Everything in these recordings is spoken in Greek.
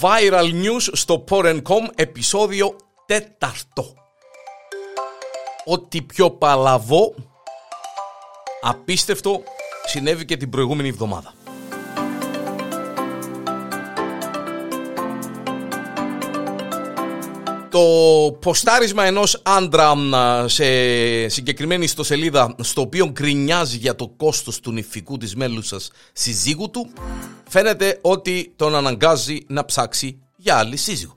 Viral News στο Porencom επεισόδιο τέταρτο. Ό,τι πιο παλαβό, απίστευτο, συνέβη και την προηγούμενη εβδομάδα. Το ποστάρισμα ενός άντρα σε συγκεκριμένη ιστοσελίδα στο οποίο γκρινιάζει για το κόστος του νηφικού της μέλουσας συζύγου του φαίνεται ότι τον αναγκάζει να ψάξει για άλλη σύζυγο.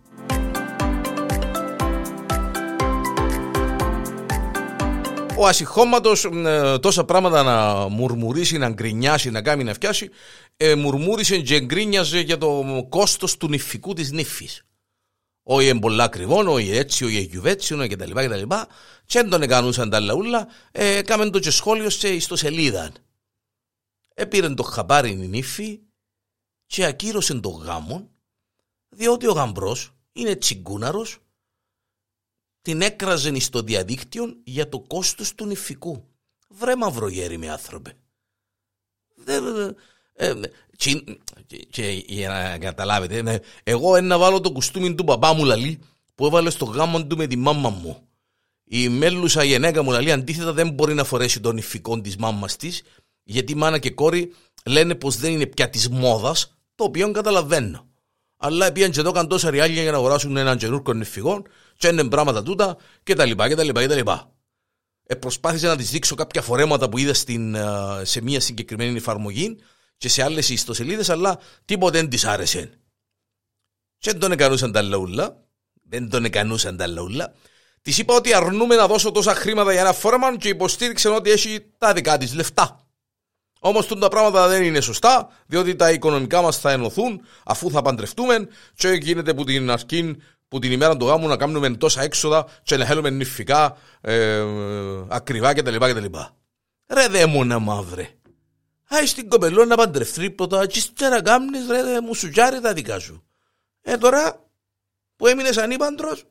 Ο ασυχώματος ε, τόσα πράγματα να μουρμουρίσει, να γκρινιάσει, να κάνει να φτιάσει, ε, μουρμούρισε και γκρίνιαζε για το κόστος του νηφικού της νύφης όχι είναι πολλά ακριβό, όχι έτσι, όχι γιουβέτσι, και τα λοιπά και τα λοιπά. Και δεν τον έκανουσαν τα λαούλα, ε, έκαμε το και σχόλιο σε ιστοσελίδα. Επήρε το χαπάρι η νύφη και ακύρωσε το γάμο, διότι ο γαμπρός είναι τσιγκούναρος, την έκραζε στο διαδίκτυο για το κόστος του νηφικού. Βρε μαυρογέρι με άνθρωπε. Ε, και, για να καταλάβετε, ναι, εγώ να βάλω το κουστούμι του παπά μου λαλή που έβαλε στο γάμο του με τη μάμα μου. Η μέλουσα γενέκα μου λαλή αντίθετα δεν μπορεί να φορέσει τον ηφικό της μάμα της, γιατί η μάνα και κόρη λένε πως δεν είναι πια της μόδας, το οποίο καταλαβαίνω. Αλλά πήγαν και εδώ καν τόσα ριάλια για να αγοράσουν έναν καινούργιο νηφικό, και είναι πράγματα τούτα κτλ. κτλ, κτλ. Ε, προσπάθησα να της δείξω κάποια φορέματα που είδα στην, ε, σε μια συγκεκριμένη εφαρμογή και σε άλλες ιστοσελίδες, αλλά τίποτε δεν της άρεσε. Και δεν τον εκανούσαν τα λαούλα. Δεν τον εκανούσαν τα λαούλα. Της είπα ότι αρνούμε να δώσω τόσα χρήματα για ένα φόρμα και υποστήριξαν ότι έχει τα δικά της λεφτά. Όμως τα πράγματα δεν είναι σωστά, διότι τα οικονομικά μας θα ενωθούν αφού θα παντρευτούμε και γίνεται που την αρχή που την ημέρα του γάμου να κάνουμε τόσα έξοδα και να θέλουμε νηφικά, ε, ακριβά κτλ. κτλ. Ρε δε μου να μαύρε. Άι στην κοπελό να παντρευτεί ποτά και ύστερα κάμνεις ρε μου σουτζάρει τα δικά σου. Ε τώρα που έμεινες ανήπαντρος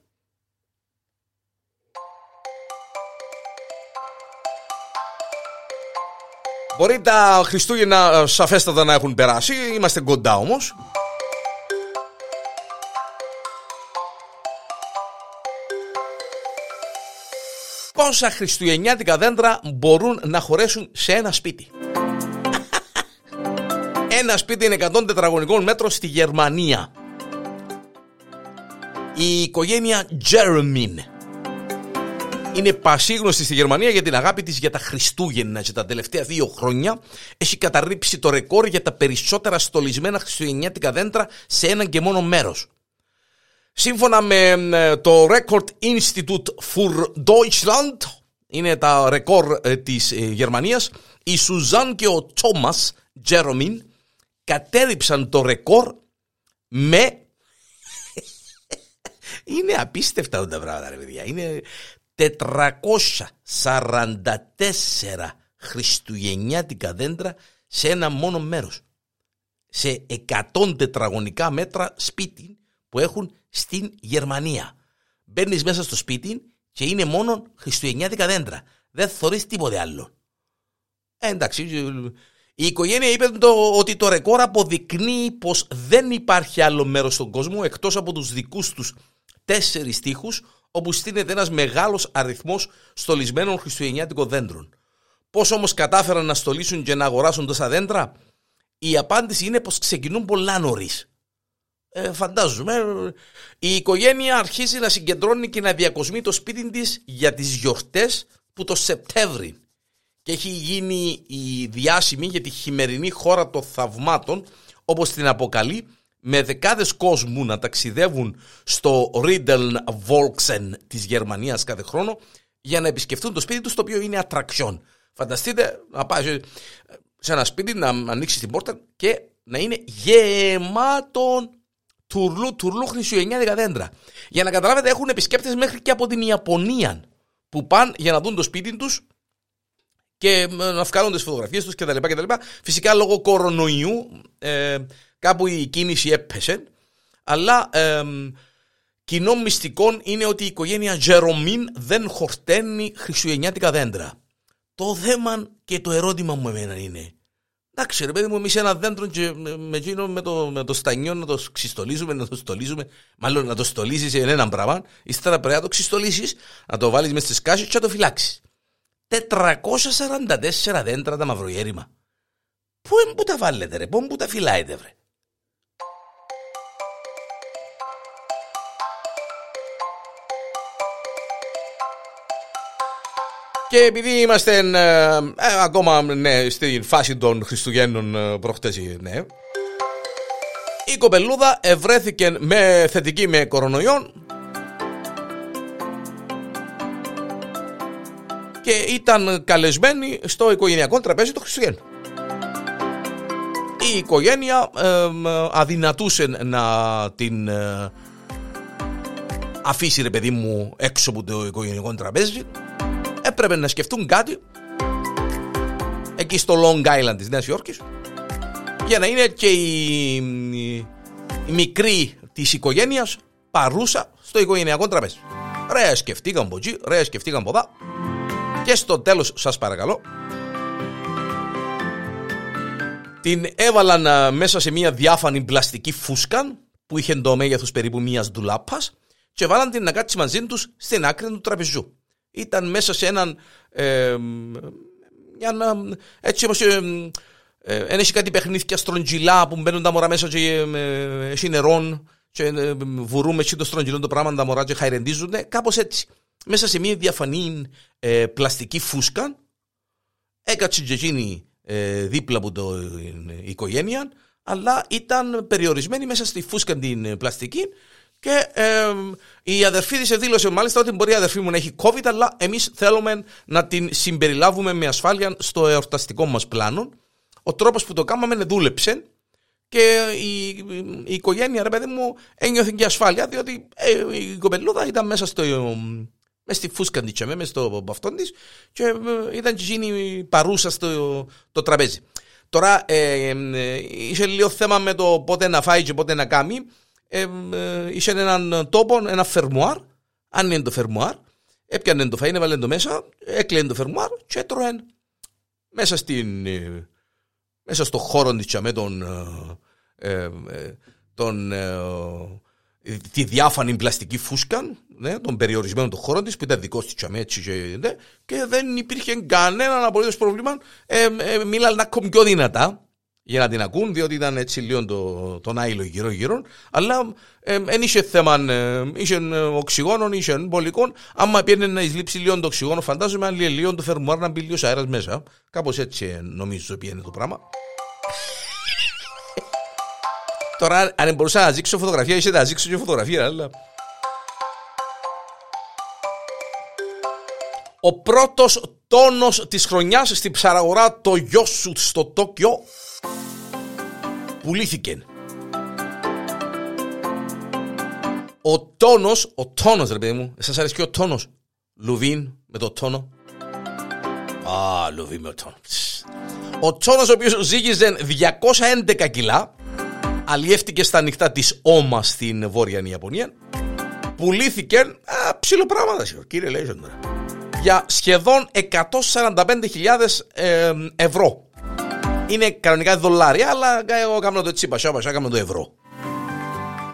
Μπορεί τα Χριστούγεννα ε, σαφέστατα να έχουν περάσει, είμαστε κοντά όμως. Πόσα χριστουγεννιάτικα δέντρα μπορούν να χωρέσουν σε ένα σπίτι; Ένα σπίτι είναι 100 τετραγωνικών μέτρων στη Γερμανία. Η οικογένεια Τζέρμιν είναι πασίγνωστη στη Γερμανία για την αγάπη της για τα Χριστούγεννα και τα τελευταία δύο χρόνια έχει καταρρύψει το ρεκόρ για τα περισσότερα στολισμένα χριστουγεννιάτικα δέντρα σε ένα και μόνο μέρος. Σύμφωνα με ε, το Record Institute für Deutschland, είναι τα ρεκόρ ε, της ε, Γερμανίας, η Σουζάν και ο Τσόμας Τζέρομιν κατέριψαν το ρεκόρ με... Είναι απίστευτα αυτά τα πράγματα ρε παιδιά. Είναι 444 χριστουγεννιάτικα δέντρα σε ένα μόνο μέρος. Σε 100 τετραγωνικά μέτρα σπίτι που έχουν στην Γερμανία. Μπαίνεις μέσα στο σπίτι και είναι μόνο χριστουγεννιάτικα δέντρα. Δεν θωρείς τίποτε άλλο. Ε, εντάξει, η οικογένεια είπε το, ότι το ρεκόρ αποδεικνύει πως δεν υπάρχει άλλο μέρος στον κόσμο εκτός από τους δικούς τους τέσσερις τείχους όπου στείνεται ένας μεγάλος αριθμός στολισμένων χριστουγεννιάτικων δέντρων. Πώς όμως κατάφεραν να στολίσουν και να αγοράσουν τόσα δέντρα; Η απάντηση είναι πως ξεκινούν πολλά νωρίς. Ε, φαντάζομαι. Η οικογένεια αρχίζει να συγκεντρώνει και να διακοσμεί το σπίτι της για τις γιορτές που το Σεπτέμβρη και έχει γίνει η διάσημη για τη χειμερινή χώρα των θαυμάτων όπως την αποκαλεί με δεκάδες κόσμου να ταξιδεύουν στο Riedel Volksen της Γερμανίας κάθε χρόνο για να επισκεφτούν το σπίτι τους το οποίο είναι ατραξιόν. Φανταστείτε να πάει σε ένα σπίτι να ανοίξει την πόρτα και να είναι γεμάτο τουρλού, τουρλού χριστουγεννιάτικα δέντρα. Για να καταλάβετε έχουν επισκέπτες μέχρι και από την Ιαπωνία που πάνε για να δουν το σπίτι τους και να βγάλουν τις φωτογραφίες τους κτλ. Φυσικά λόγω κορονοϊού ε, κάπου η κίνηση έπεσε. Αλλά ε, κοινό μυστικό είναι ότι η οικογένεια Τζερομίν δεν χορταίνει χριστουγεννιάτικα δέντρα. Το θέμα και το ερώτημα μου εμένα είναι Εντάξει, ρε παιδί μου, εμείς ένα δέντρο και με, εκείνο με το, με το στανιό να το ξυστολίζουμε, να το στολίζουμε. Μάλλον να το στολίζεις σε έναν πράγμα. Ύστερα πρέπει να το ξυστολίσει, να το βάλεις μες στις κάσεις και να το φυλάξεις. 444 δέντρα τα μαυρογέρημα. Πού που τα βάλετε, ρε, πού τα φυλάετε, βρε. Και επειδή είμαστε ε, ε, ακόμα ναι, στη φάση των Χριστουγέννων ε, προχτές, ναι, η κοπελούδα ευρέθηκε με θετική με κορονοϊόν και ήταν καλεσμένη στο οικογενειακό τραπέζι του Χριστουγέννου. Η οικογένεια ε, αδυνατούσε να την αφήσει ρε παιδί μου έξω από το οικογενειακό τραπέζι έπρεπε να σκεφτούν κάτι εκεί στο Long Island της Νέας Υόρκης για να είναι και η, η, μικρή της οικογένειας παρούσα στο οικογενειακό τραπέζι. Ρε σκεφτήκαν από εκεί, ρε σκεφτήκαν από εδώ και στο τέλος σας παρακαλώ την έβαλαν μέσα σε μια διάφανη πλαστική φούσκα που είχε το μέγεθος περίπου μιας ντουλάπας και βάλαν την να κάτσει μαζί τους στην άκρη του τραπεζιού ήταν μέσα σε έναν. Ε, μια, έτσι όπως. Ε, ε, έχει κάτι παιχνίδια στρογγυλά που μπαίνουν τα μωρά μέσα και ε, έχει νερόν και ε, βουρούμε έτσι το στρογγυλό το πράγμα τα μωρά και χαϊρεντίζονται. Κάπως έτσι. Μέσα σε μια διαφανή ε, πλαστική φούσκα έκατσε και εκείνη ε, δίπλα από το η οικογένεια αλλά ήταν περιορισμένη μέσα στη φούσκα την πλαστική και ε, η αδερφή της δήλωσε μάλιστα ότι μπορεί η αδερφή μου να έχει COVID, αλλά εμείς θέλουμε να την συμπεριλάβουμε με ασφάλεια στο εορταστικό μας πλάνο. Ο τρόπος που το κάναμε δούλεψε και η, η, οικογένεια, ρε παιδί μου, ένιωθε και ασφάλεια, διότι ε, η κοπελούδα ήταν μέσα στο. Μέσα στη φούσκα της μέσα στο αυτόν της και ε, ήταν και γίνει παρούσα στο το τραπέζι. Τώρα ε, ε, είχε λίγο θέμα με το πότε να φάει και πότε να κάνει. Ε, είχε έναν τόπο, ένα φερμουάρ, αν είναι το φερμουάρ, έπιανε το φαΐ, έβαλε το μέσα, έκλαινε το φερμουάρ και έτρωε μέσα, στην, ε, μέσα στο χώρο της με τον, ε, ε, τον τη διάφανη πλαστική φούσκα, ναι, των περιορισμένων των χώρων της, που ήταν δικός της τσαμέ, έτσι και, ναι, και δεν υπήρχε κανένα απολύτως πρόβλημα. Ε, ε, μίλαλαν ακόμη πιο δυνατά για να την ακούν, διότι ήταν έτσι λίγο το, τον άϊλο γύρω-γύρω. Αλλά δεν ε, είχε θέμα, ε, είχε οξυγόνων, είχε πολικών. Άμα πήγαινε να εισλείψει λίγο το οξυγόνο, φαντάζομαι αν λίγο, λίγο το φερμουάρ να μπει λίγος αέρας μέσα. Κάπως έτσι νομίζω πήγαινε το πράγμα. Τώρα, αν μπορούσα να ζήξω φωτογραφία, είσαι να ζήξω και φωτογραφία, αλλά. Ο πρώτος τόνος της χρονιάς στην ψαραγορά το γιο σου στο Τόκιο πουλήθηκε. Ο τόνος, ο τόνος ρε παιδί μου, σας αρέσει και ο τόνος. Λουβίν με το τόνο. Α, λουβίν με το τόνο. Ο τόνος ο οποίος ζήγιζε 211 κιλά, αλλιεύτηκε στα νυχτά της Όμα στην Βόρεια Ιαπωνία, πουλήθηκε α, ψηλό πράγματα, κύριε Λέιζον για σχεδόν 145.000 ε, ευρώ είναι κανονικά δολάρια, αλλά εγώ κάνω το τσίπα, σιάπα, κάνω το ευρώ.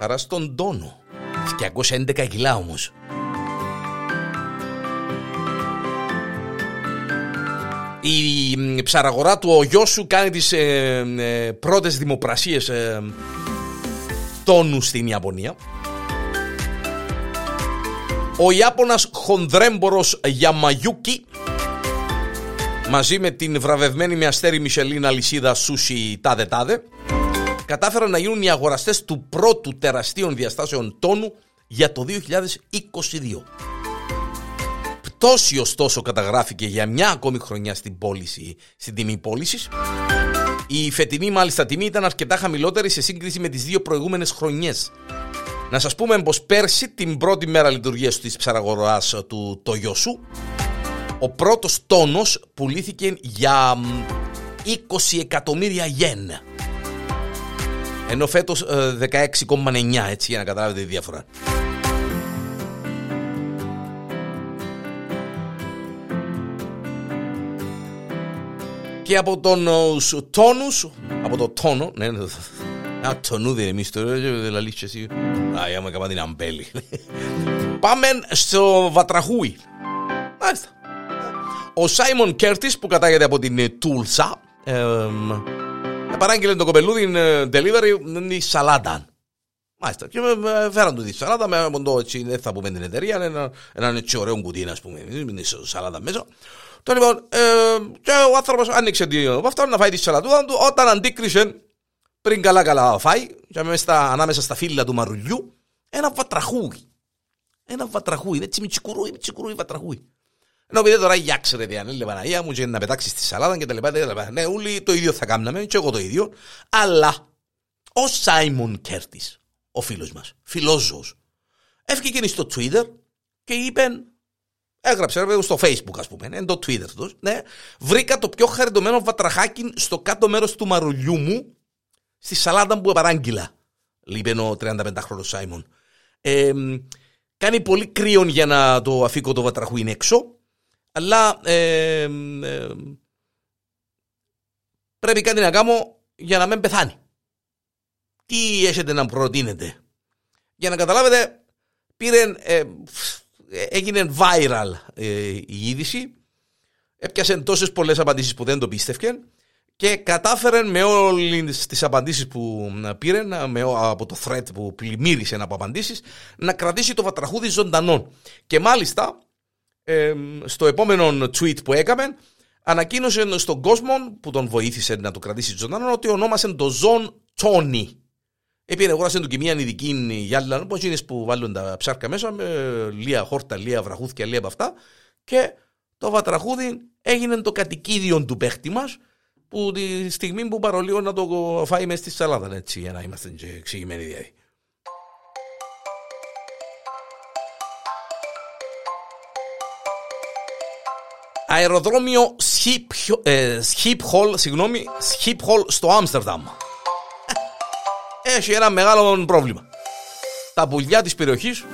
Άρα στον τόνο. 211 κιλά όμως. Η ψαραγορά του ο γιος σου κάνει τις ε, ε, πρώτες δημοπρασίες ε, τόνου στην Ιαπωνία. Ο Ιάπωνας χονδρέμπορος Γιαμαγιούκι μαζί με την βραβευμένη με αστέρι Μισελίνα λυσίδα Σούσι Τάδε Τάδε κατάφεραν να γίνουν οι αγοραστές του πρώτου τεραστίων διαστάσεων τόνου για το 2022. Πτώση ωστόσο καταγράφηκε για μια ακόμη χρονιά στην πώληση, στην τιμή πώλησης. Η φετινή μάλιστα τιμή ήταν αρκετά χαμηλότερη σε σύγκριση με τις δύο προηγούμενες χρονιές. Να σας πούμε πως πέρσι την πρώτη μέρα λειτουργίας της ψαραγοράς του Τογιοσού ο πρώτος τόνος πουλήθηκε για 20 εκατομμύρια γεν. Ενώ φέτος 16,9 ε, έτσι για να καταλάβετε τη διαφορά. και από τον τόνους, από το τόνο, ναι, Α, τονούδι εμείς τώρα, δηλαδή και εσύ. Α, για με την αμπέλη. Πάμε στο Βατραχούι. Μάλιστα. Ο Σάιμον Κέρτις που κατάγεται από την Τούλσα παράγγειλε το κοπελούδι delivery η σαλάτα. Μάλιστα. Και φέραν του τη σαλάτα με το έτσι, δεν θα πούμε την εταιρεία, ένα, ένα έτσι ωραίο κουτί, ας πούμε, με σαλάτα μέσα. Το λοιπόν, ε, και ο άνθρωπος άνοιξε την αυτό να φάει τη σαλατούδα του, όταν αντίκρισε πριν καλά καλά φάει, και μέσα ανάμεσα στα φύλλα του μαρουλιού, ένα βατραχούι. Ένα βατραχούι, έτσι μιτσικουρούι, μιτσικουρούι βατραχούι. Ενώ επειδή τώρα για ξέρετε διανέλε Παναγία μου και να πετάξεις τη σαλάτα και τα λοιπά, ναι, όλοι το ίδιο θα κάναμε, και εγώ το ίδιο, αλλά ο Σάιμον Κέρτις, ο φίλος μας, φιλόζωος, έφυγε στο Twitter και είπε, έγραψε στο Facebook ας πούμε, είναι το Twitter τους, ναι, βρήκα το πιο χαριτωμένο βατραχάκι στο κάτω μέρος του μαρουλιού μου, στη σαλάτα που παράγγειλα, είπε ο 35χρονος Σάιμον. Ε, κάνει πολύ κρύο για να το αφήκω το βατραχούιν έξω, αλλά ε, ε, πρέπει κάτι να κάνω για να μην πεθάνει τι έχετε να προτείνετε; Για να καταλάβετε, πήρε, ε, έγινε viral ε, η είδηση, έπιασε τόσες πολλές απαντήσεις που δεν το πίστευκε και κατάφερε με όλες τις απαντήσεις που πήρε, με, από το thread που πλημμύρισε από απαντήσεις, να κρατήσει το βατραχούδι ζωντανό. Και μάλιστα, ε, στο επόμενο tweet που έκαμε, ανακοίνωσε στον κόσμο που τον βοήθησε να το κρατήσει ζωντανό ότι ονόμασε το Ζων Τόνι. Επήρε αγόρασε του και μια ειδική γυάλα, όπω είναι που βάλουν τα ψάρκα μέσα, με λίγα χόρτα, λίγα βραχούθια, λίγα από αυτά. Και το βατραχούδι έγινε το κατοικίδιο του παίχτη μας, που τη στιγμή που παρολίγο να το φάει μέσα στη σαλάδα, έτσι, για να είμαστε και εξηγημένοι δηλαδή. Αεροδρόμιο Schiphol, συγγνώμη, Schiphol στο Άμστερνταμ έχει ένα μεγάλο πρόβλημα. Τα πουλιά της περιοχής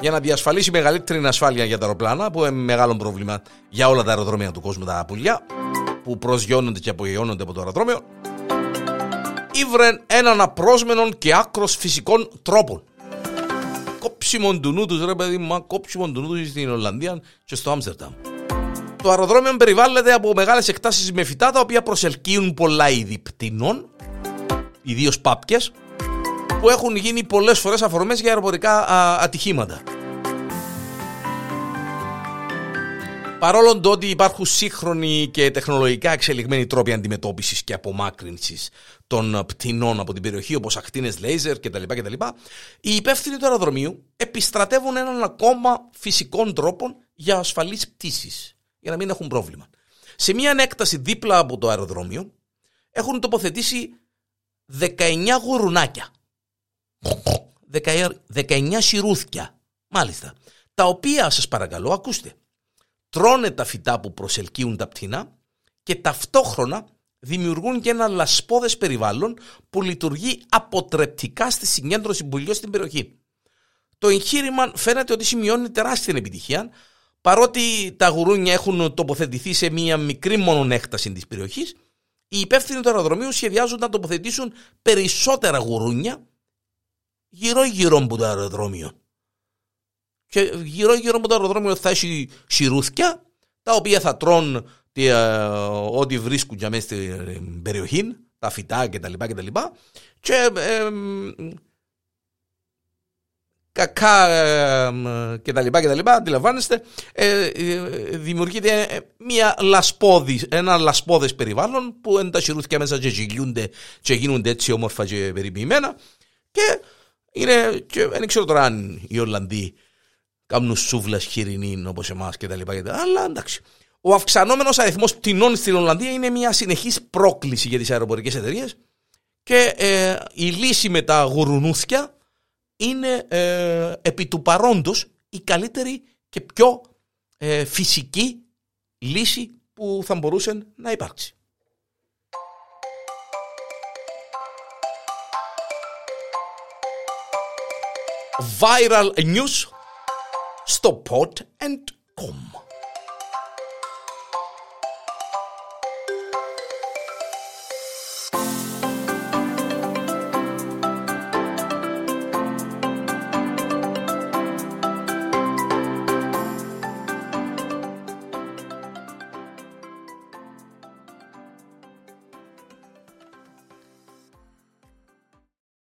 για να διασφαλίσει μεγαλύτερη ασφάλεια για τα αεροπλάνα, που είναι μεγάλο πρόβλημα για όλα τα αεροδρόμια του κόσμου, τα πουλιά, που προσγειώνονται και απογειώνονται από το αεροδρόμιο, ήβρεν έναν απρόσμενον και άκρος φυσικών τρόπων. Κόψιμον του νου τους, ρε παιδί μου, κόψιμον του νου τους στην Ολλανδία και στο Άμστερνταμ. Το αεροδρόμιο περιβάλλεται από μεγάλες εκτάσεις με φυτά τα οποία προσελκύουν πολλά είδη πτηνών, ιδίως πάπκες, που έχουν γίνει πολλές φορές αφορμές για αεροπορικά ατυχήματα. Παρόλο το ότι υπάρχουν σύγχρονοι και τεχνολογικά εξελιγμένοι τρόποι αντιμετώπισης και απομάκρυνσης των πτηνών από την περιοχή, όπως ακτίνες λέιζερ κτλ., κτλ., οι υπεύθυνοι του αεροδρομίου επιστρατεύουν έναν ακόμα φυσικών τρόπο για ασφαλείς πτήσεις, για να μην έχουν πρόβλημα. Σε μια ανέκταση δίπλα από το αεροδρόμιο έχουν τοποθετήσει 19 γουρουνάκια 19 σιρούθια, μάλιστα, τα οποία σας παρακαλώ ακούστε, τρώνε τα φυτά που προσελκύουν τα πτηνά και ταυτόχρονα δημιουργούν και ένα λασπόδες περιβάλλον που λειτουργεί αποτρεπτικά στη συγκέντρωση πουλιών στην περιοχή. Το εγχείρημα φαίνεται ότι σημειώνει τεράστια επιτυχία, παρότι τα γουρούνια έχουν τοποθετηθεί σε μια μικρή μόνο έκταση της περιοχής, οι υπεύθυνοι του αεροδρομίου σχεδιάζουν να τοποθετήσουν περισσότερα γουρούνια γύρω-γύρω από το αεροδρόμιο. Και γύρω-γύρω από το αεροδρόμιο θα έχει σιρούθια, τα οποία θα τρώνε ε, ό,τι βρίσκουν για μέσα στην περιοχή, τα φυτά κτλ. Και, και, και ε, κακά και τα λοιπά και τα λοιπά, αντιλαμβάνεστε, ε, ε, δημιουργείται μια λασπόδη, ένα λασπόδες περιβάλλον που εν τα σιρούθια μέσα και γυλιούνται και γίνονται έτσι όμορφα και περιποιημένα και είναι, και δεν ξέρω τώρα αν οι Ολλανδοί κάνουν σούβλα χοιρινή όπως εμάς και τα λοιπά. Αλλά εντάξει. Ο αυξανόμενος αριθμός πτηνών στην Ολλανδία είναι μια συνεχής πρόκληση για τις αεροπορικές εταιρείες και ε, η λύση με τα γουρουνούθια είναι ε, επί του παρόντος η καλύτερη και πιο ε, φυσική λύση που θα μπορούσε να υπάρξει. viral news stopportcom.